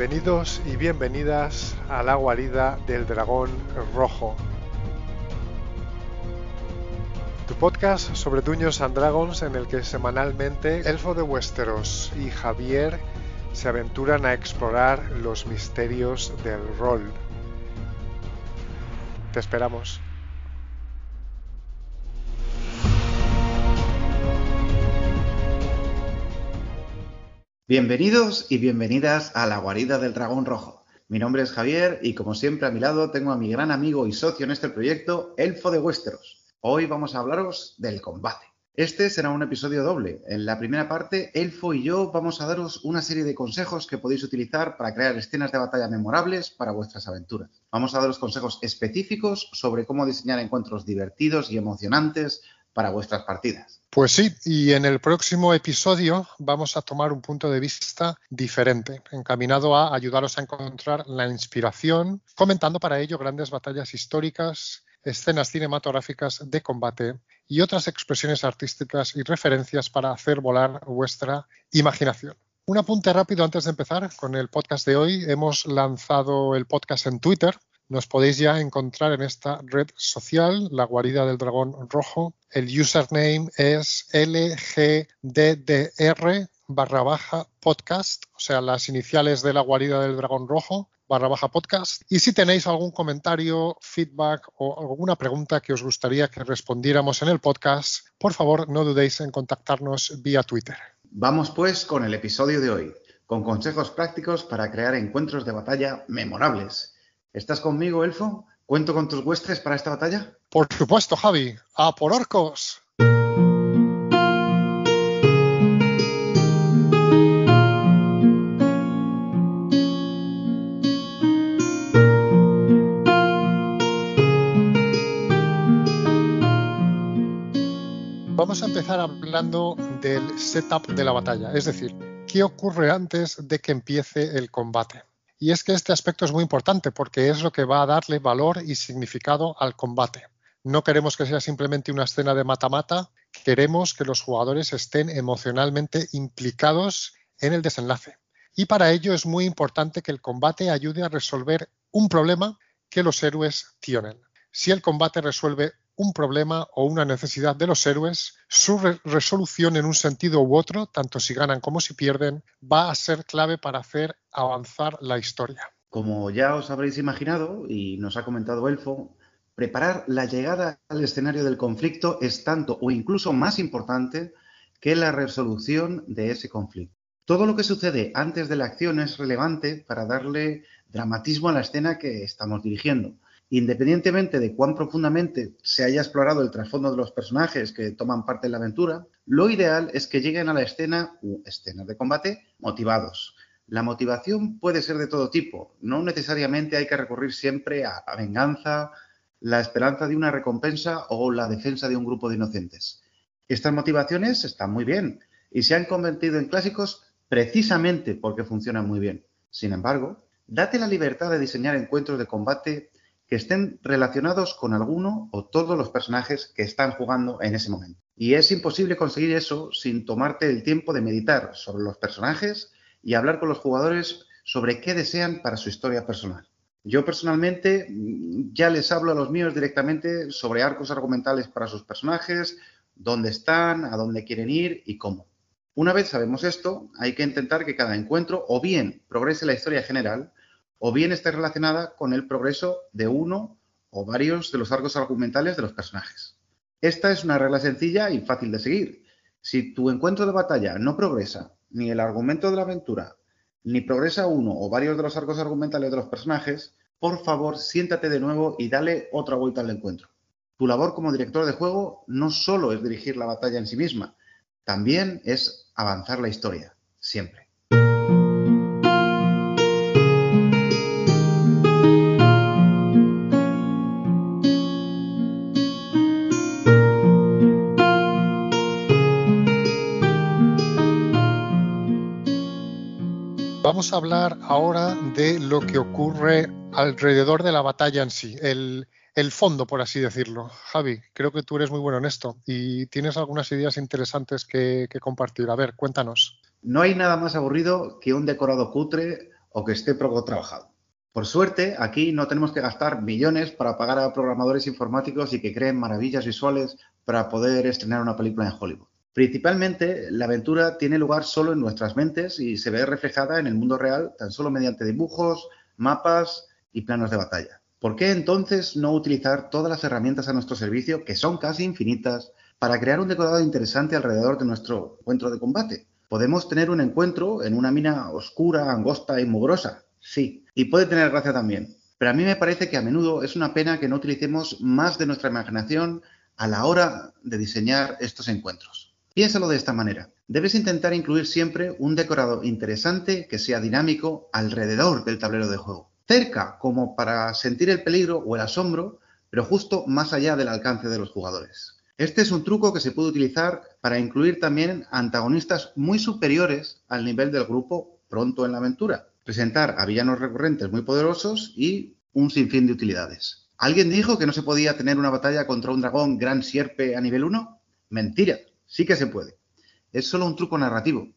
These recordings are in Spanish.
Bienvenidos y bienvenidas a la guarida del dragón rojo. Tu podcast sobre Dungeons and Dragons en el que semanalmente Elfo de Westeros y Javier se aventuran a explorar los misterios del rol. Te esperamos. Bienvenidos y bienvenidas a la guarida del dragón rojo. Mi nombre es Javier y como siempre a mi lado tengo a mi gran amigo y socio en este proyecto, Elfo de Westeros. Hoy vamos a hablaros del combate. Este será un episodio doble. En la primera parte, Elfo y yo vamos a daros una serie de consejos que podéis utilizar para crear escenas de batalla memorables para vuestras aventuras. Vamos a daros consejos específicos sobre cómo diseñar encuentros divertidos y emocionantes para vuestras partidas. Pues sí, y en el próximo episodio vamos a tomar un punto de vista diferente, encaminado a ayudaros a encontrar la inspiración, comentando para ello grandes batallas históricas, escenas cinematográficas de combate y otras expresiones artísticas y referencias para hacer volar vuestra imaginación. Un apunte rápido antes de empezar con el podcast de hoy. Hemos lanzado el podcast en Twitter, nos podéis ya encontrar en esta red social, la guarida del dragón rojo. El username es lgddr barra baja podcast, o sea, las iniciales de la guarida del dragón rojo barra baja podcast. Y si tenéis algún comentario, feedback o alguna pregunta que os gustaría que respondiéramos en el podcast, por favor no dudéis en contactarnos vía Twitter. Vamos pues con el episodio de hoy, con consejos prácticos para crear encuentros de batalla memorables ¿Estás conmigo, Elfo? ¿Cuento con tus huestes para esta batalla? Por supuesto, Javi. ¡A por orcos! Vamos a empezar hablando del setup de la batalla, es decir, qué ocurre antes de que empiece el combate. Y es que este aspecto es muy importante porque es lo que va a darle valor y significado al combate. No queremos que sea simplemente una escena de mata-mata, queremos que los jugadores estén emocionalmente implicados en el desenlace. Y para ello es muy importante que el combate ayude a resolver un problema que los héroes tienen. Si el combate resuelve un problema o una necesidad de los héroes, su resolución en un sentido u otro, tanto si ganan como si pierden, va a ser clave para hacer avanzar la historia. Como ya os habréis imaginado y nos ha comentado Elfo, preparar la llegada al escenario del conflicto es tanto o incluso más importante que la resolución de ese conflicto. Todo lo que sucede antes de la acción es relevante para darle dramatismo a la escena que estamos dirigiendo independientemente de cuán profundamente se haya explorado el trasfondo de los personajes que toman parte en la aventura, lo ideal es que lleguen a la escena u escenas de combate motivados. La motivación puede ser de todo tipo, no necesariamente hay que recurrir siempre a la venganza, la esperanza de una recompensa o la defensa de un grupo de inocentes. Estas motivaciones están muy bien y se han convertido en clásicos precisamente porque funcionan muy bien. Sin embargo, date la libertad de diseñar encuentros de combate que estén relacionados con alguno o todos los personajes que están jugando en ese momento. Y es imposible conseguir eso sin tomarte el tiempo de meditar sobre los personajes y hablar con los jugadores sobre qué desean para su historia personal. Yo personalmente mm, ya les hablo a los míos directamente sobre arcos argumentales para sus personajes, dónde están, a dónde quieren ir y cómo. Una vez sabemos esto, hay que intentar que cada encuentro o bien progrese la historia general o bien esté relacionada con el progreso de uno o varios de los arcos argumentales de los personajes. Esta es una regla sencilla y fácil de seguir. Si tu encuentro de batalla no progresa, ni el argumento de la aventura, ni progresa uno o varios de los arcos argumentales de los personajes, por favor siéntate de nuevo y dale otra vuelta al encuentro. Tu labor como director de juego no solo es dirigir la batalla en sí misma, también es avanzar la historia, siempre. Hablar ahora de lo que ocurre alrededor de la batalla en sí, el, fondo, por así decirlo. Javi, creo que tú eres muy bueno en esto y tienes algunas ideas interesantes que, que compartir. A ver, cuéntanos. No hay nada más aburrido que un decorado cutre o que esté poco trabajado. Por suerte, aquí no tenemos que gastar millones para pagar a programadores informáticos y que creen maravillas visuales para poder estrenar una película en Hollywood. Principalmente, la aventura tiene lugar solo en nuestras mentes y se ve reflejada en el mundo real tan solo mediante dibujos, mapas y planos de batalla. ¿Por qué entonces no utilizar todas las herramientas a nuestro servicio, que son casi infinitas, para crear un decorado interesante alrededor de nuestro encuentro de combate? Podemos tener un encuentro en una mina oscura, angosta y mugrosa, sí, y puede tener gracia también. Pero a mí me parece que a menudo es una pena que no utilicemos más de nuestra imaginación a la hora de diseñar estos encuentros. Piénsalo de esta manera. Debes intentar incluir siempre un decorado interesante que sea dinámico alrededor del tablero de juego. Cerca, como para sentir el peligro o el asombro, pero justo más allá del alcance de los jugadores. Este es un truco que se puede utilizar para incluir también antagonistas muy superiores al nivel del grupo pronto en la aventura. Presentar a villanos recurrentes muy poderosos y un sinfín de utilidades. ¿Alguien dijo que no se podía tener una batalla contra un dragón gran sierpe a nivel 1? Mentira, sí que se puede. Es solo un truco narrativo.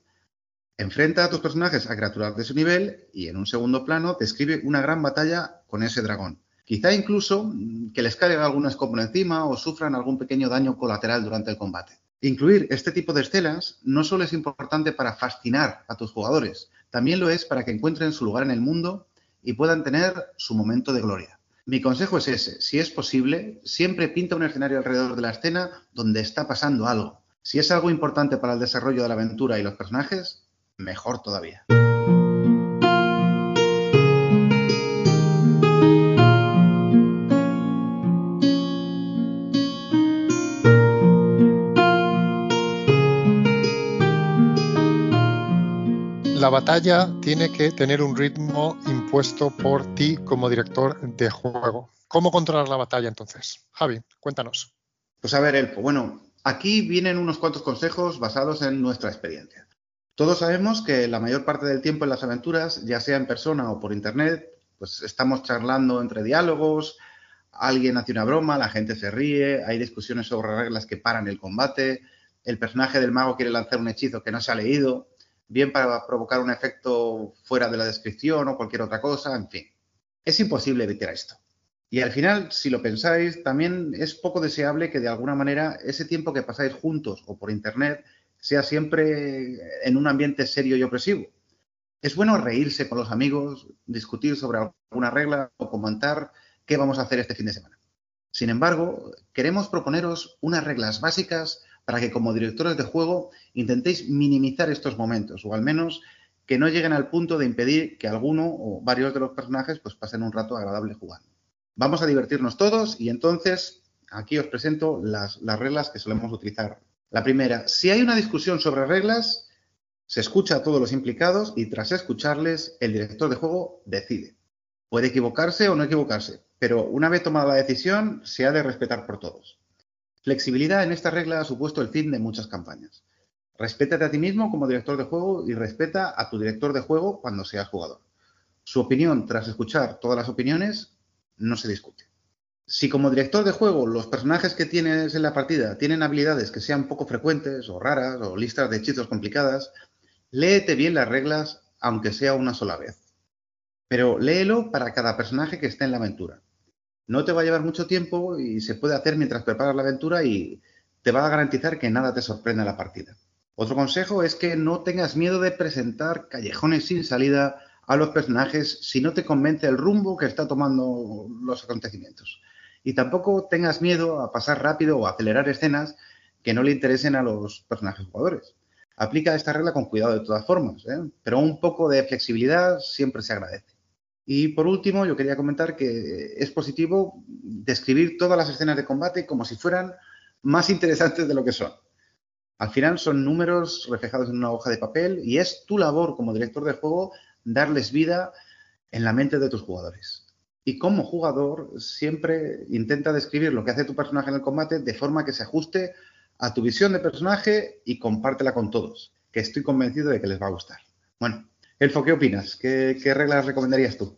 Enfrenta a tus personajes a criaturas de su nivel y en un segundo plano describe una gran batalla con ese dragón. Quizá incluso mm, que les caiga alguna escopo encima o sufran algún pequeño daño colateral durante el combate. Incluir este tipo de escenas no solo es importante para fascinar a tus jugadores, también lo es para que encuentren su lugar en el mundo y puedan tener su momento de gloria. Mi consejo es ese, si es posible, siempre pinta un escenario alrededor de la escena donde está pasando algo. Si es algo importante para el desarrollo de la aventura y los personajes, mejor todavía. la batalla tiene que tener un ritmo impuesto por ti como director de juego. ¿Cómo controlar la batalla entonces? Javi, cuéntanos. Pues a ver, Elfo, bueno, aquí vienen unos cuantos consejos basados en nuestra experiencia. Todos sabemos que la mayor parte del tiempo en las aventuras, ya sea en persona o por internet, pues estamos charlando entre diálogos, alguien hace una broma, la gente se ríe, hay discusiones sobre reglas que paran el combate, el personaje del mago quiere lanzar un hechizo que no se ha leído, bien para provocar un efecto fuera de la descripción o cualquier otra cosa, en fin. Es imposible evitar esto. Y al final, si lo pensáis, también es poco deseable que de alguna manera ese tiempo que pasáis juntos o por Internet sea siempre en un ambiente serio y opresivo. Es bueno reírse con los amigos, discutir sobre alguna regla o comentar qué vamos a hacer este fin de semana. Sin embargo, queremos proponeros unas reglas básicas para que como directores de juego intentéis minimizar estos momentos o al menos que no lleguen al punto de impedir que alguno o varios de los personajes pues pasen un rato agradable jugando. Vamos a divertirnos todos y entonces aquí os presento las, las reglas que solemos utilizar. La primera, si hay una discusión sobre reglas, se escucha a todos los implicados y tras escucharles, el director de juego decide. Puede equivocarse o no equivocarse, pero una vez tomada la decisión, se ha de respetar por todos. Flexibilidad en esta regla ha supuesto el fin de muchas campañas. Respétate a ti mismo como director de juego y respeta a tu director de juego cuando seas jugador. Su opinión, tras escuchar todas las opiniones, no se discute. Si como director de juego los personajes que tienes en la partida tienen habilidades que sean poco frecuentes o raras o listas de hechizos complicadas, léete bien las reglas aunque sea una sola vez. Pero léelo para cada personaje que esté en la aventura. No te va a llevar mucho tiempo y se puede hacer mientras preparas la aventura y te va a garantizar que nada te sorprenda en la partida. Otro consejo es que no tengas miedo de presentar callejones sin salida a los personajes si no te convence el rumbo que está tomando los acontecimientos. Y tampoco tengas miedo a pasar rápido o acelerar escenas que no le interesen a los personajes jugadores. Aplica esta regla con cuidado de todas formas, ¿eh? pero un poco de flexibilidad siempre se agradece. Y por último, yo quería comentar que es positivo describir todas las escenas de combate como si fueran más interesantes de lo que son. Al final son números reflejados en una hoja de papel y es tu labor como director de juego darles vida en la mente de tus jugadores. Y como jugador siempre intenta describir lo que hace tu personaje en el combate de forma que se ajuste a tu visión de personaje y compártela con todos, que estoy convencido de que les va a gustar. Bueno, Elfo, ¿qué opinas? ¿Qué, reglas recomendarías tú?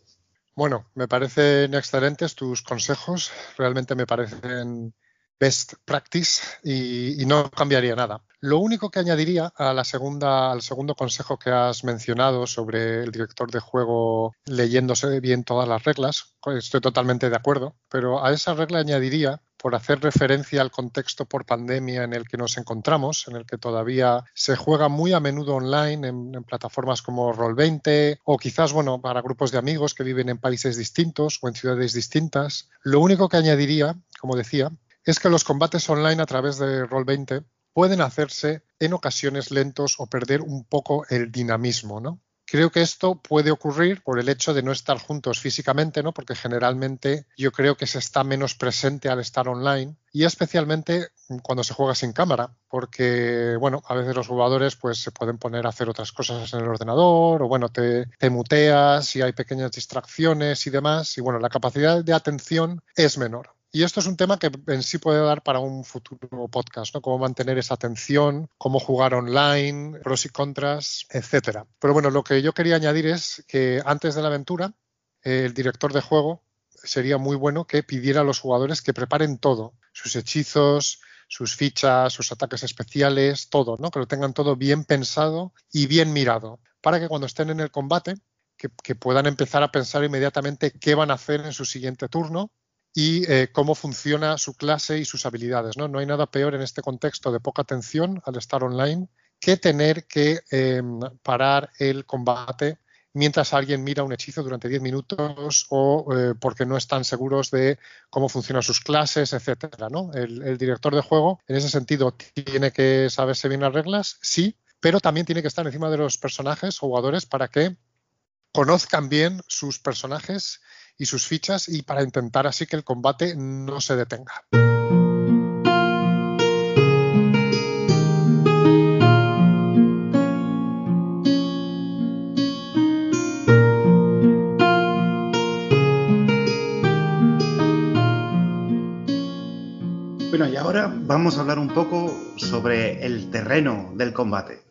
Bueno, me parecen excelentes tus consejos, realmente me parecen best practice y, no cambiaría nada. Lo único que añadiría a la segunda, al segundo consejo que has mencionado sobre el director de juego leyéndose bien todas las reglas, estoy totalmente de acuerdo, pero a esa regla añadiría por hacer referencia al contexto por pandemia en el que nos encontramos, en el que todavía se juega muy a menudo online en, en plataformas como Roll20 o quizás, bueno, para grupos de amigos que viven en países distintos o en ciudades distintas. Lo único que añadiría, como decía, es que los combates online a través de Roll20 pueden hacerse en ocasiones lentos o perder un poco el dinamismo, ¿no? Creo que esto puede ocurrir por el hecho de no estar juntos físicamente, ¿no? Porque generalmente yo creo que se está menos presente al estar online y especialmente cuando se juega sin cámara, porque bueno, a veces los jugadores pues se pueden poner a hacer otras cosas en el ordenador o bueno, te, te muteas y hay pequeñas distracciones y demás y bueno, la capacidad de atención es menor. Y esto es un tema que en sí puede dar para un futuro podcast, ¿no? Cómo mantener esa atención, cómo jugar online, pros y contras, etcétera. Pero bueno, lo que yo quería añadir es que antes de la aventura, el director de juego sería muy bueno que pidiera a los jugadores que preparen todo, sus hechizos, sus fichas, sus ataques especiales, todo, ¿no? Que lo tengan todo bien pensado y bien mirado, para que cuando estén en el combate, que, que puedan empezar a pensar inmediatamente qué van a hacer en su siguiente turno y eh, cómo funciona su clase y sus habilidades. ¿no? no hay nada peor en este contexto de poca atención al estar online que tener que em, parar el combate mientras alguien mira un hechizo durante 10 minutos o eh, porque no están seguros de cómo funcionan sus clases, etcétera. ¿no? El, el, director de juego, en ese sentido, tiene que saberse bien las reglas, sí, pero también tiene que estar encima de los personajes jugadores para que conozcan bien sus personajes y sus fichas y para intentar así que el combate no se detenga. Bueno, y ahora vamos a hablar un poco sobre el terreno del combate.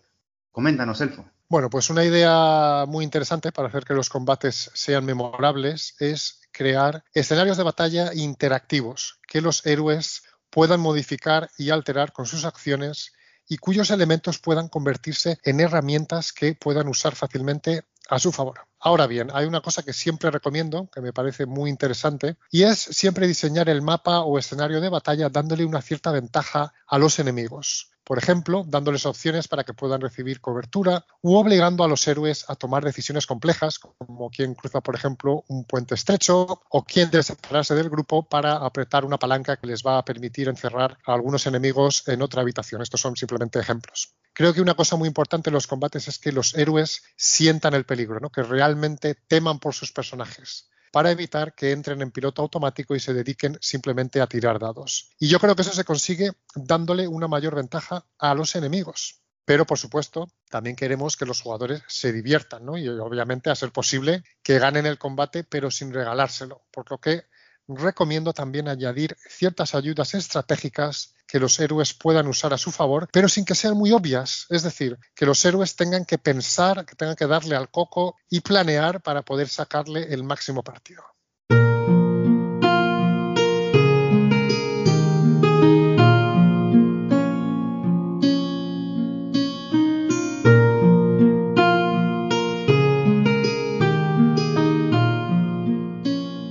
Coméntanos, Elfo. Bueno, pues una idea muy interesante para hacer que los combates sean memorables es crear escenarios de batalla interactivos que los héroes puedan modificar y alterar con sus acciones y cuyos elementos puedan convertirse en herramientas que puedan usar fácilmente a su favor. Ahora bien, hay una cosa que siempre recomiendo, que me parece muy interesante, y es siempre diseñar el mapa o escenario de batalla dándole una cierta ventaja a los enemigos por ejemplo, dándoles opciones para que puedan recibir cobertura u obligando a los héroes a tomar decisiones complejas, como quien cruza, por ejemplo, un puente estrecho o quién debe separarse del grupo para apretar una palanca que les va a permitir encerrar a algunos enemigos en otra habitación. Estos son simplemente ejemplos. Creo que una cosa muy importante en los combates es que los héroes sientan el peligro, ¿no? que realmente teman por sus personajes para evitar que entren en piloto automático y se dediquen simplemente a tirar dados. Y yo creo que eso se consigue dándole una mayor ventaja a los enemigos. Pero, por supuesto, también queremos que los jugadores se diviertan, ¿no? Y obviamente, a ser posible, que ganen el combate, pero sin regalárselo. Por lo que recomiendo también añadir ciertas ayudas estratégicas que los héroes puedan usar a su favor, pero sin que sean muy obvias. Es decir, que los héroes tengan que pensar, que tengan que darle al coco y planear para poder sacarle el máximo partido.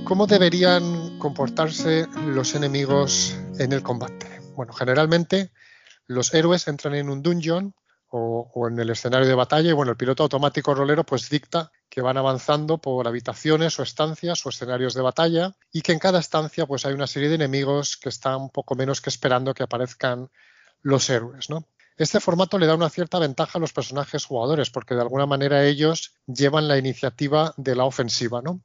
¿Cómo deberían comportarse los enemigos en el combate? Bueno, generalmente los héroes entran en un dungeon o, en el escenario de batalla y bueno, el piloto automático rolero pues dicta que van avanzando por habitaciones o estancias o escenarios de batalla y que en cada estancia pues hay una serie de enemigos que están poco menos que esperando que aparezcan los héroes, ¿no? Este formato le da una cierta ventaja a los personajes jugadores porque de alguna manera ellos llevan la iniciativa de la ofensiva, ¿no?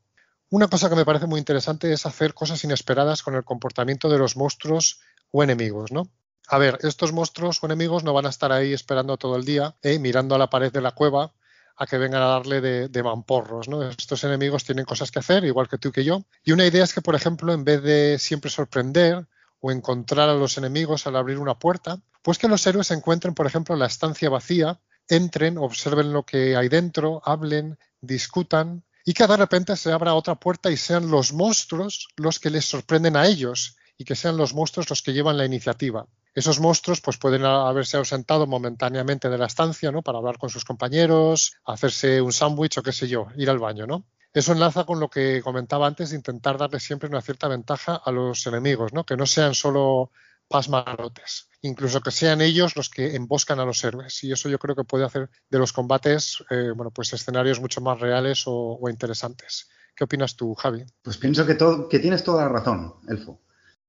Una cosa que me parece muy interesante es hacer cosas inesperadas con el comportamiento de los monstruos o enemigos, ¿no? A ver, estos monstruos o enemigos no van a estar ahí esperando todo el día, ¿eh? mirando a la pared de la cueva a que vengan a darle de, de, mamporros, ¿no? Estos enemigos tienen cosas que hacer, igual que tú que yo. Y una idea es que, por ejemplo, en vez de siempre sorprender o encontrar a los enemigos al abrir una puerta, pues que los héroes encuentren, por ejemplo, la estancia vacía, entren, observen lo que hay dentro, hablen, discutan, y que de repente se abra otra puerta y sean los monstruos los que les sorprenden a ellos y que sean los monstruos los que llevan la iniciativa. Esos monstruos pues pueden haberse ausentado momentáneamente de la estancia, ¿no? Para hablar con sus compañeros, hacerse un sándwich o qué sé yo, ir al baño, ¿no? Eso enlaza con lo que comentaba antes de intentar darle siempre una cierta ventaja a los enemigos, ¿no? Que no sean solo pasmarotes, incluso que sean ellos los que emboscan a los héroes. Y eso yo creo que puede hacer de los combates, eh, bueno, pues escenarios mucho más reales o, interesantes. ¿Qué opinas tú, Javi? Pues pienso que, que tienes toda la razón, Elfo.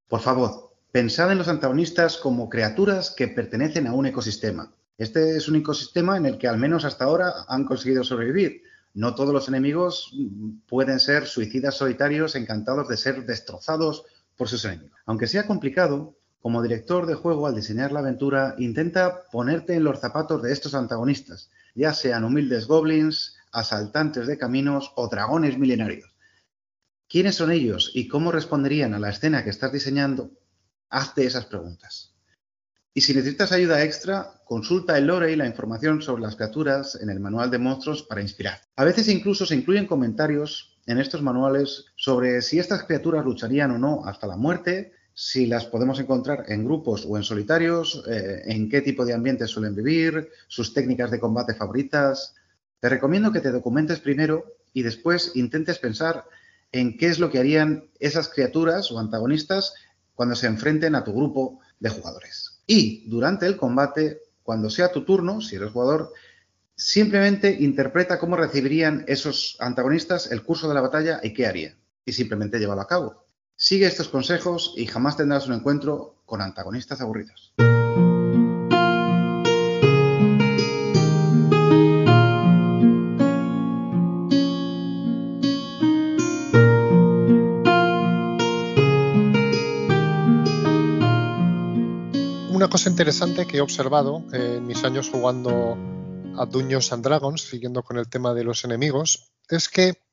Por favor, pensad en los antagonistas como criaturas que pertenecen a un ecosistema. Este es un ecosistema en el que al menos hasta ahora han conseguido sobrevivir. No todos los enemigos pueden ser suicidas solitarios encantados de ser destrozados por sus enemigos. Aunque sea complicado, como director de juego, al diseñar la aventura, intenta ponerte en los zapatos de estos antagonistas, ya sean humildes goblins, asaltantes de caminos o dragones milenarios. ¿Quiénes son ellos y cómo responderían a la escena que estás diseñando? Hazte esas preguntas. Y si necesitas ayuda extra, consulta el lore y la información sobre las criaturas en el manual de monstruos para inspirar. A veces incluso se incluyen comentarios en estos manuales sobre si estas criaturas lucharían o no hasta la muerte, si las podemos encontrar en grupos o en solitarios, eh, en qué tipo de ambientes suelen vivir, sus técnicas de combate favoritas. Te recomiendo que te documentes primero y después intentes pensar en qué es lo que harían esas criaturas o antagonistas cuando se enfrenten a tu grupo de jugadores. Y durante el combate, cuando sea tu turno, si eres jugador, simplemente interpreta cómo recibirían esos antagonistas el curso de la batalla y qué harían. Y simplemente llévalo a cabo. Sigue estos consejos y jamás tendrás un encuentro con antagonistas aburridos. Una cosa interesante que he observado en mis años jugando a Dungeons and Dragons, siguiendo con el tema de los enemigos, es que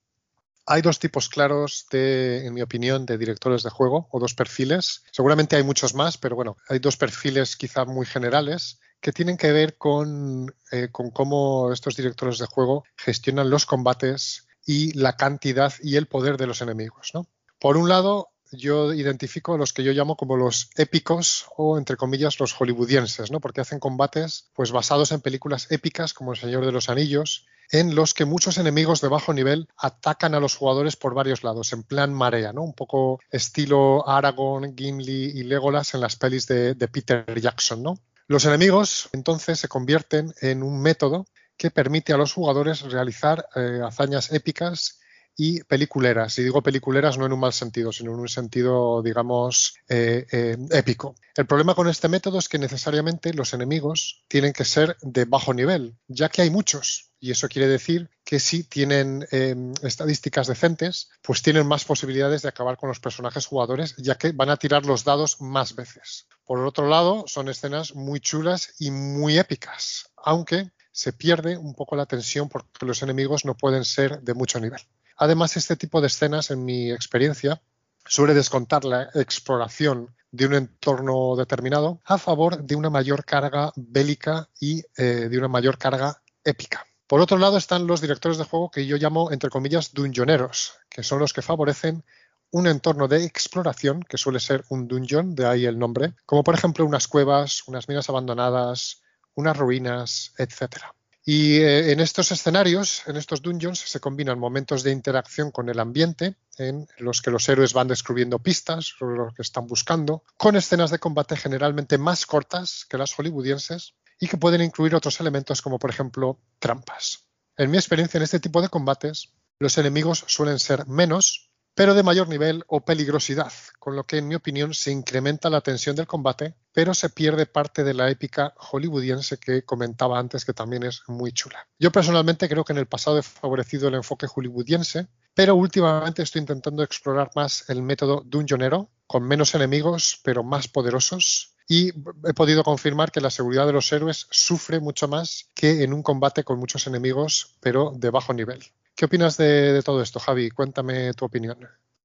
hay dos tipos claros de, en mi opinión, de directores de juego o dos perfiles. Seguramente hay muchos más, pero bueno, hay dos perfiles quizá muy generales que tienen que ver con, eh, con cómo estos directores de juego gestionan los combates y la cantidad y el poder de los enemigos. ¿no? Por un lado, yo identifico a los que yo llamo como los épicos o entre comillas los hollywoodienses, ¿no? Porque hacen combates pues basados en películas épicas como El Señor de los Anillos en los que muchos enemigos de bajo nivel atacan a los jugadores por varios lados, en plan marea, ¿no? Un poco estilo Aragorn, Gimli y Legolas en las pelis de, Peter Jackson, ¿no? Los enemigos entonces se convierten en un método que permite a los jugadores realizar eh, hazañas épicas y peliculeras. Y digo peliculeras no en un mal sentido, sino en un sentido, digamos, eh, eh, épico. El problema con este método es que necesariamente los enemigos tienen que ser de bajo nivel, ya que hay muchos. Y eso quiere decir que si tienen em, estadísticas decentes, pues tienen más posibilidades de acabar con los personajes jugadores, ya que van a tirar los dados más veces. Por otro lado, son escenas muy chulas y muy épicas, aunque se pierde un poco la tensión porque los enemigos no pueden ser de mucho nivel. Además, este tipo de escenas, en mi experiencia, suele descontar la exploración de un entorno determinado a favor de una mayor carga bélica y eh, de una mayor carga épica. Por otro lado están los directores de juego que yo llamo, entre comillas, dungeoneros, que son los que favorecen un entorno de exploración, que suele ser un dungeon, de ahí el nombre, como por ejemplo unas cuevas, unas minas abandonadas, unas ruinas, etcétera. Y eh, en estos escenarios, en estos dungeons, se combinan momentos de interacción con el ambiente, en los que los héroes van descubriendo pistas sobre lo que están buscando, con escenas de combate generalmente más cortas que las hollywoodienses y que pueden incluir otros elementos como por ejemplo trampas. En mi experiencia en este tipo de combates, los enemigos suelen ser menos pero de mayor nivel o peligrosidad, con lo que en mi opinión se incrementa la tensión del combate, pero se pierde parte de la épica hollywoodiense que comentaba antes, que también es muy chula. Yo personalmente creo que en el pasado he favorecido el enfoque hollywoodiense, pero últimamente estoy intentando explorar más el método dungeonero, con menos enemigos, pero más poderosos, y he podido confirmar que la seguridad de los héroes sufre mucho más que en un combate con muchos enemigos, pero de bajo nivel. ¿Qué opinas de, todo esto, Javi? Cuéntame tu opinión.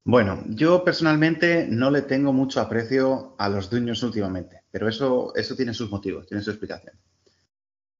Bueno, yo personalmente no le tengo mucho aprecio a los dueños últimamente, pero eso, eso tiene sus motivos, tiene su explicación.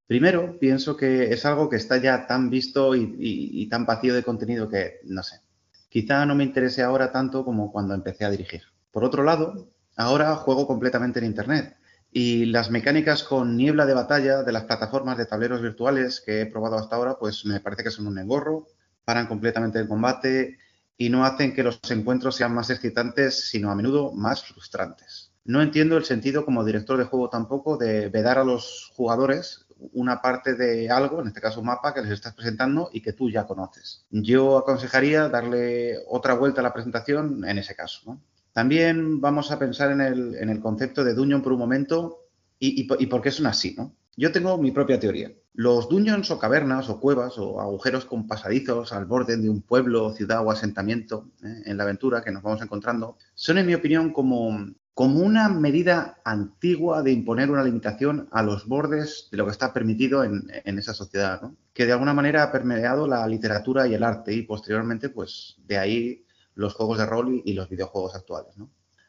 Primero, pienso que es algo que está ya tan visto y, tan vacío de contenido que, no sé, quizá no me interese ahora tanto como cuando empecé a dirigir. Por otro lado, ahora juego completamente en Internet. Y las mecánicas con niebla de batalla de las plataformas de tableros virtuales que he probado hasta ahora, pues me parece que son un engorro, paran completamente el combate y no hacen que los encuentros sean más excitantes, sino a menudo más frustrantes. No entiendo el sentido como director de juego tampoco de vedar a los jugadores una parte de algo, en este caso un mapa que les estás presentando y que tú ya conoces. Yo aconsejaría darle otra vuelta a la presentación en ese caso. También vamos a pensar en el, concepto de dungeon por un momento y, por qué son así. ¿no? Yo tengo mi propia teoría. Los dungeons o cavernas o cuevas o agujeros con pasadizos al borde de un pueblo, ciudad o asentamiento ¿eh? en la aventura que nos vamos encontrando son, en mi opinión, como como una medida antigua de imponer una limitación a los bordes de lo que está permitido en, esa sociedad, que de alguna manera ha permeado la literatura y el arte y posteriormente, pues de ahí los juegos de rol y, los videojuegos actuales.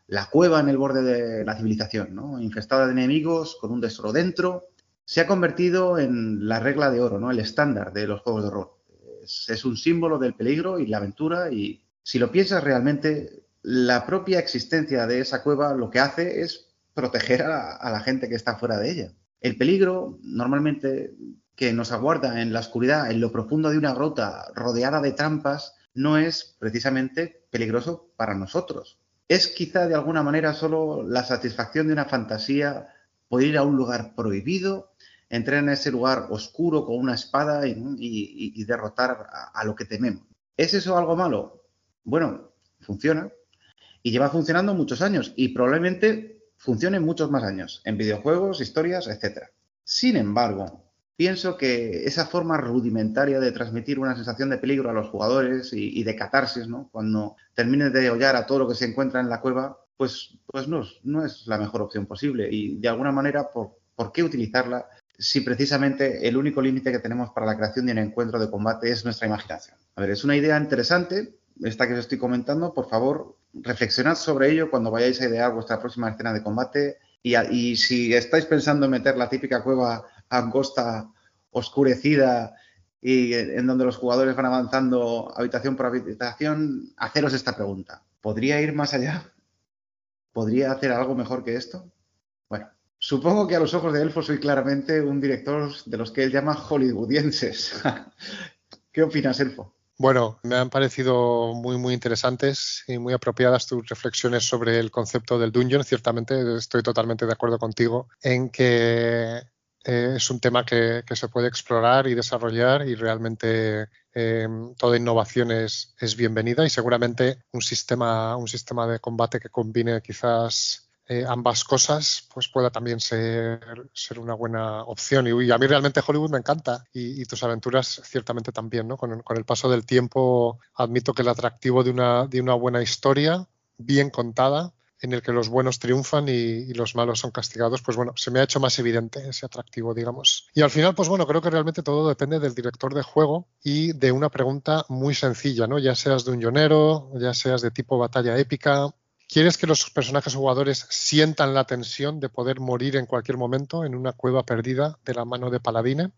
La cueva en el borde de la civilización, infestada de enemigos, con un tesoro dentro, se ha convertido en la regla de oro, ¿no? el estándar de los juegos de rol. es un símbolo del peligro y la aventura y si lo piensas realmente, la propia existencia de esa cueva lo que hace es proteger a, la gente que está fuera de ella. El peligro normalmente que nos aguarda en la oscuridad, en lo profundo de una grota rodeada de trampas, no es precisamente peligroso para nosotros. Es quizá de alguna manera solo la satisfacción de una fantasía poder ir a un lugar prohibido, entrar en ese lugar oscuro con una espada y, derrotar a lo que tememos. ¿Es eso algo malo? Bueno, funciona, y lleva funcionando muchos años y probablemente funcione muchos más años en videojuegos, historias, etc. Sin embargo, pienso que esa forma rudimentaria de transmitir una sensación de peligro a los jugadores y, de catarsis. Cuando termines de hollar a todo lo que se encuentra en la cueva, pues, pues no, no es la mejor opción posible. Y de alguna manera, ¿por, ¿por qué utilizarla si precisamente el único límite que tenemos para la creación de un encuentro de combate es nuestra imaginación? A ver, es una idea interesante, esta que os estoy comentando, por favor, reflexionad sobre ello cuando vayáis a idear vuestra próxima escena de combate y, si estáis pensando en meter la típica cueva angosta, oscurecida y en donde los jugadores van avanzando habitación por habitación, haceros esta pregunta. ¿Podría ir más allá? ¿Podría hacer algo mejor que esto? Bueno, supongo que a los ojos de Elfo soy claramente un director de los que él llama hollywoodienses. ¿Qué opinas, Elfo? Bueno, me han parecido muy, muy interesantes y muy apropiadas tus reflexiones sobre el concepto del dungeon. Ciertamente estoy totalmente de acuerdo contigo en que eh, es un tema que, se puede explorar y desarrollar y realmente eh, toda innovación es, es, bienvenida y seguramente un sistema, un sistema de combate que combine quizás eh, ambas cosas, pues pueda también ser, ser una buena opción. Y, a mí realmente Hollywood me encanta y, tus aventuras ciertamente también, ¿no? Con, el paso del tiempo admito que el atractivo de una, de una buena historia bien contada en el que los buenos triunfan y, los malos son castigados, pues bueno, se me ha hecho más evidente ese atractivo, digamos. Y al final, pues bueno, creo que realmente todo depende del director de juego y de una pregunta muy sencilla, ¿no? Ya seas de un llanero, ya seas de tipo batalla épica, ¿Quieres que los personajes jugadores sientan la tensión de poder morir en cualquier momento en una cueva perdida de la mano de Paladine?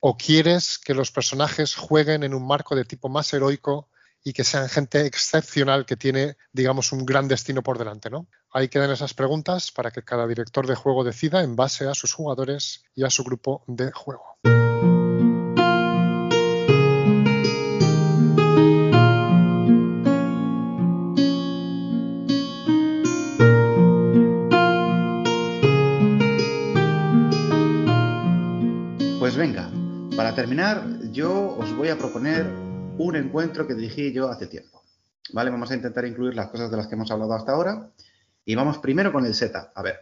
¿O quieres que los personajes jueguen en un marco de tipo más heroico y que sean gente excepcional que tiene, digamos, un gran destino por delante, ¿no? Ahí quedan esas preguntas para que cada director de juego decida en base a sus jugadores y a su grupo de juego. Para terminar, yo os voy a proponer un encuentro que dirigí yo hace tiempo. ¿Vale? Vamos a intentar incluir las cosas de las que hemos hablado hasta ahora. Y vamos primero con el setup. A ver,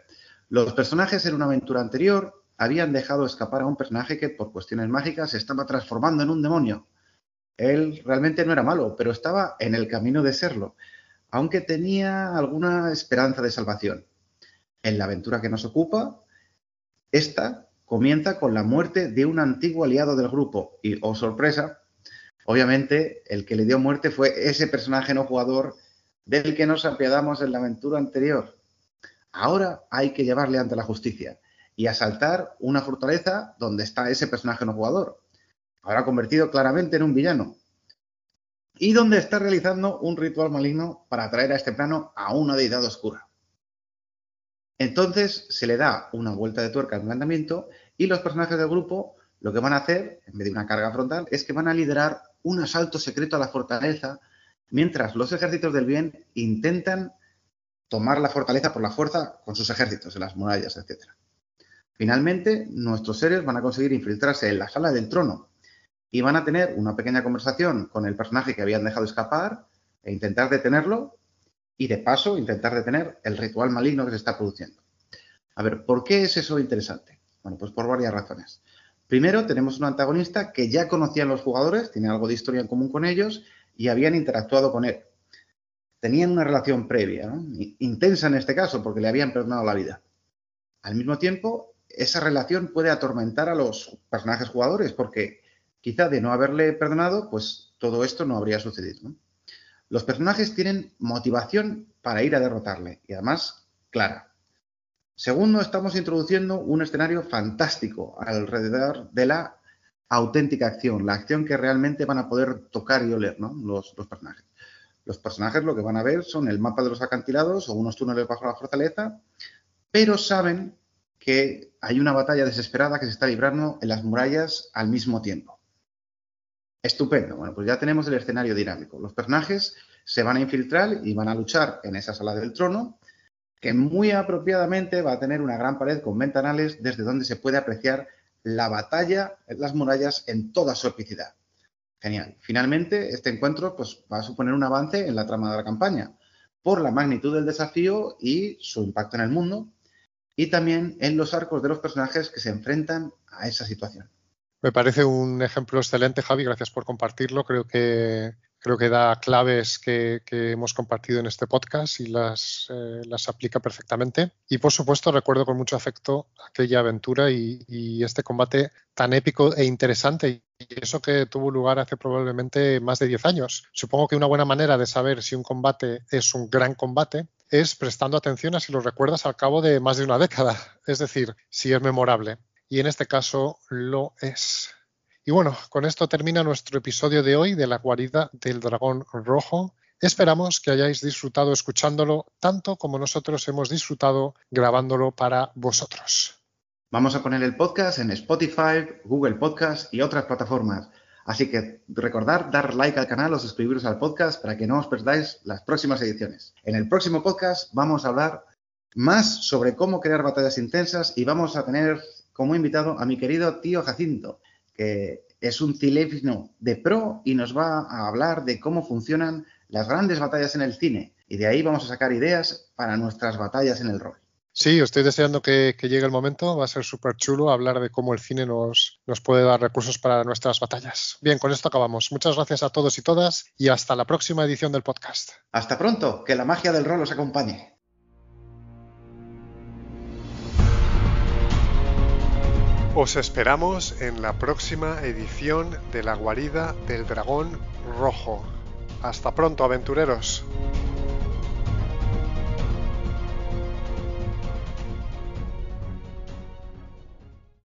los personajes en una aventura anterior habían dejado escapar a un personaje que por cuestiones mágicas se estaba transformando en un demonio. Él realmente no era malo, pero estaba en el camino de serlo, aunque tenía alguna esperanza de salvación. En la aventura que nos ocupa, esta comienza con la muerte de un antiguo aliado del grupo. Y, oh sorpresa, obviamente el que le dio muerte fue ese personaje no jugador del que nos apiadamos en la aventura anterior. Ahora hay que llevarle ante la justicia y asaltar una fortaleza donde está ese personaje no jugador, ahora convertido claramente en un villano, y donde está realizando un ritual maligno para traer a este plano a una deidad oscura. Entonces se le da una vuelta de tuerca al planteamiento y los personajes del grupo lo que van a hacer, en vez de una carga frontal, es que van a liderar un asalto secreto a la fortaleza, mientras los ejércitos del bien intentan tomar la fortaleza por la fuerza con sus ejércitos, en las murallas, etc. Finalmente, nuestros seres van a conseguir infiltrarse en la sala del trono y van a tener una pequeña conversación con el personaje que habían dejado escapar e intentar detenerlo y de paso intentar detener el ritual maligno que se está produciendo. A ver, ¿por qué es eso interesante? Bueno, pues por varias razones. Primero, tenemos un antagonista que ya conocían los jugadores, tiene algo de historia en común con ellos y habían interactuado con él. Tenían una relación previa, intensa en este caso, porque le habían perdonado la vida. Al mismo tiempo, esa relación puede atormentar a los personajes jugadores, porque quizá de no haberle perdonado, pues todo esto no habría sucedido. Los personajes tienen motivación para ir a derrotarle y además clara. Segundo, estamos introduciendo un escenario fantástico alrededor de la auténtica acción, la acción que realmente van a poder tocar y oler los, los personajes. Los personajes lo que van a ver son el mapa de los acantilados o unos túneles bajo la fortaleza, pero saben que hay una batalla desesperada que se está librando en las murallas al mismo tiempo. Estupendo. Bueno, pues ya tenemos el escenario dinámico. Los personajes se van a infiltrar y van a luchar en esa sala del trono, que muy apropiadamente va a tener una gran pared con ventanales desde donde se puede apreciar la batalla en las murallas en toda su epicidad. Genial. Finalmente, este encuentro pues, va a suponer un avance en la trama de la campaña, por la magnitud del desafío y su impacto en el mundo, y también en los arcos de los personajes que se enfrentan a esa situación. Me parece un ejemplo excelente, Javi. Gracias por compartirlo. Creo que creo que da claves que, hemos compartido en este podcast y las, eh, las, aplica perfectamente. Y por supuesto recuerdo con mucho afecto aquella aventura y, este combate tan épico e interesante. Y eso que tuvo lugar hace probablemente más de 10 años. Supongo que una buena manera de saber si un combate es un gran combate es prestando atención a si lo recuerdas al cabo de más de una década. Es decir, si es memorable y en este caso lo es. Y bueno, con esto termina nuestro episodio de hoy de la guarida del dragón rojo. Esperamos que hayáis disfrutado escuchándolo tanto como nosotros hemos disfrutado grabándolo para vosotros. Vamos a poner el podcast en Spotify, Google Podcast y otras plataformas. Así que recordad dar like al canal o suscribiros al podcast para que no os perdáis las próximas ediciones. En el próximo podcast vamos a hablar más sobre cómo crear batallas intensas y vamos a tener como invitado a mi querido tío Jacinto, que es un ciléfino de pro y nos va a hablar de cómo funcionan las grandes batallas en el cine. Y de ahí vamos a sacar ideas para nuestras batallas en el rol. Sí, estoy deseando que, llegue el momento. Va a ser súper chulo hablar de cómo el cine nos, nos puede dar recursos para nuestras batallas. Bien, con esto acabamos. Muchas gracias a todos y todas y hasta la próxima edición del podcast. Hasta pronto, que la magia del rol os acompañe. Os esperamos en la próxima edición de La guarida del dragón rojo. Hasta pronto, aventureros.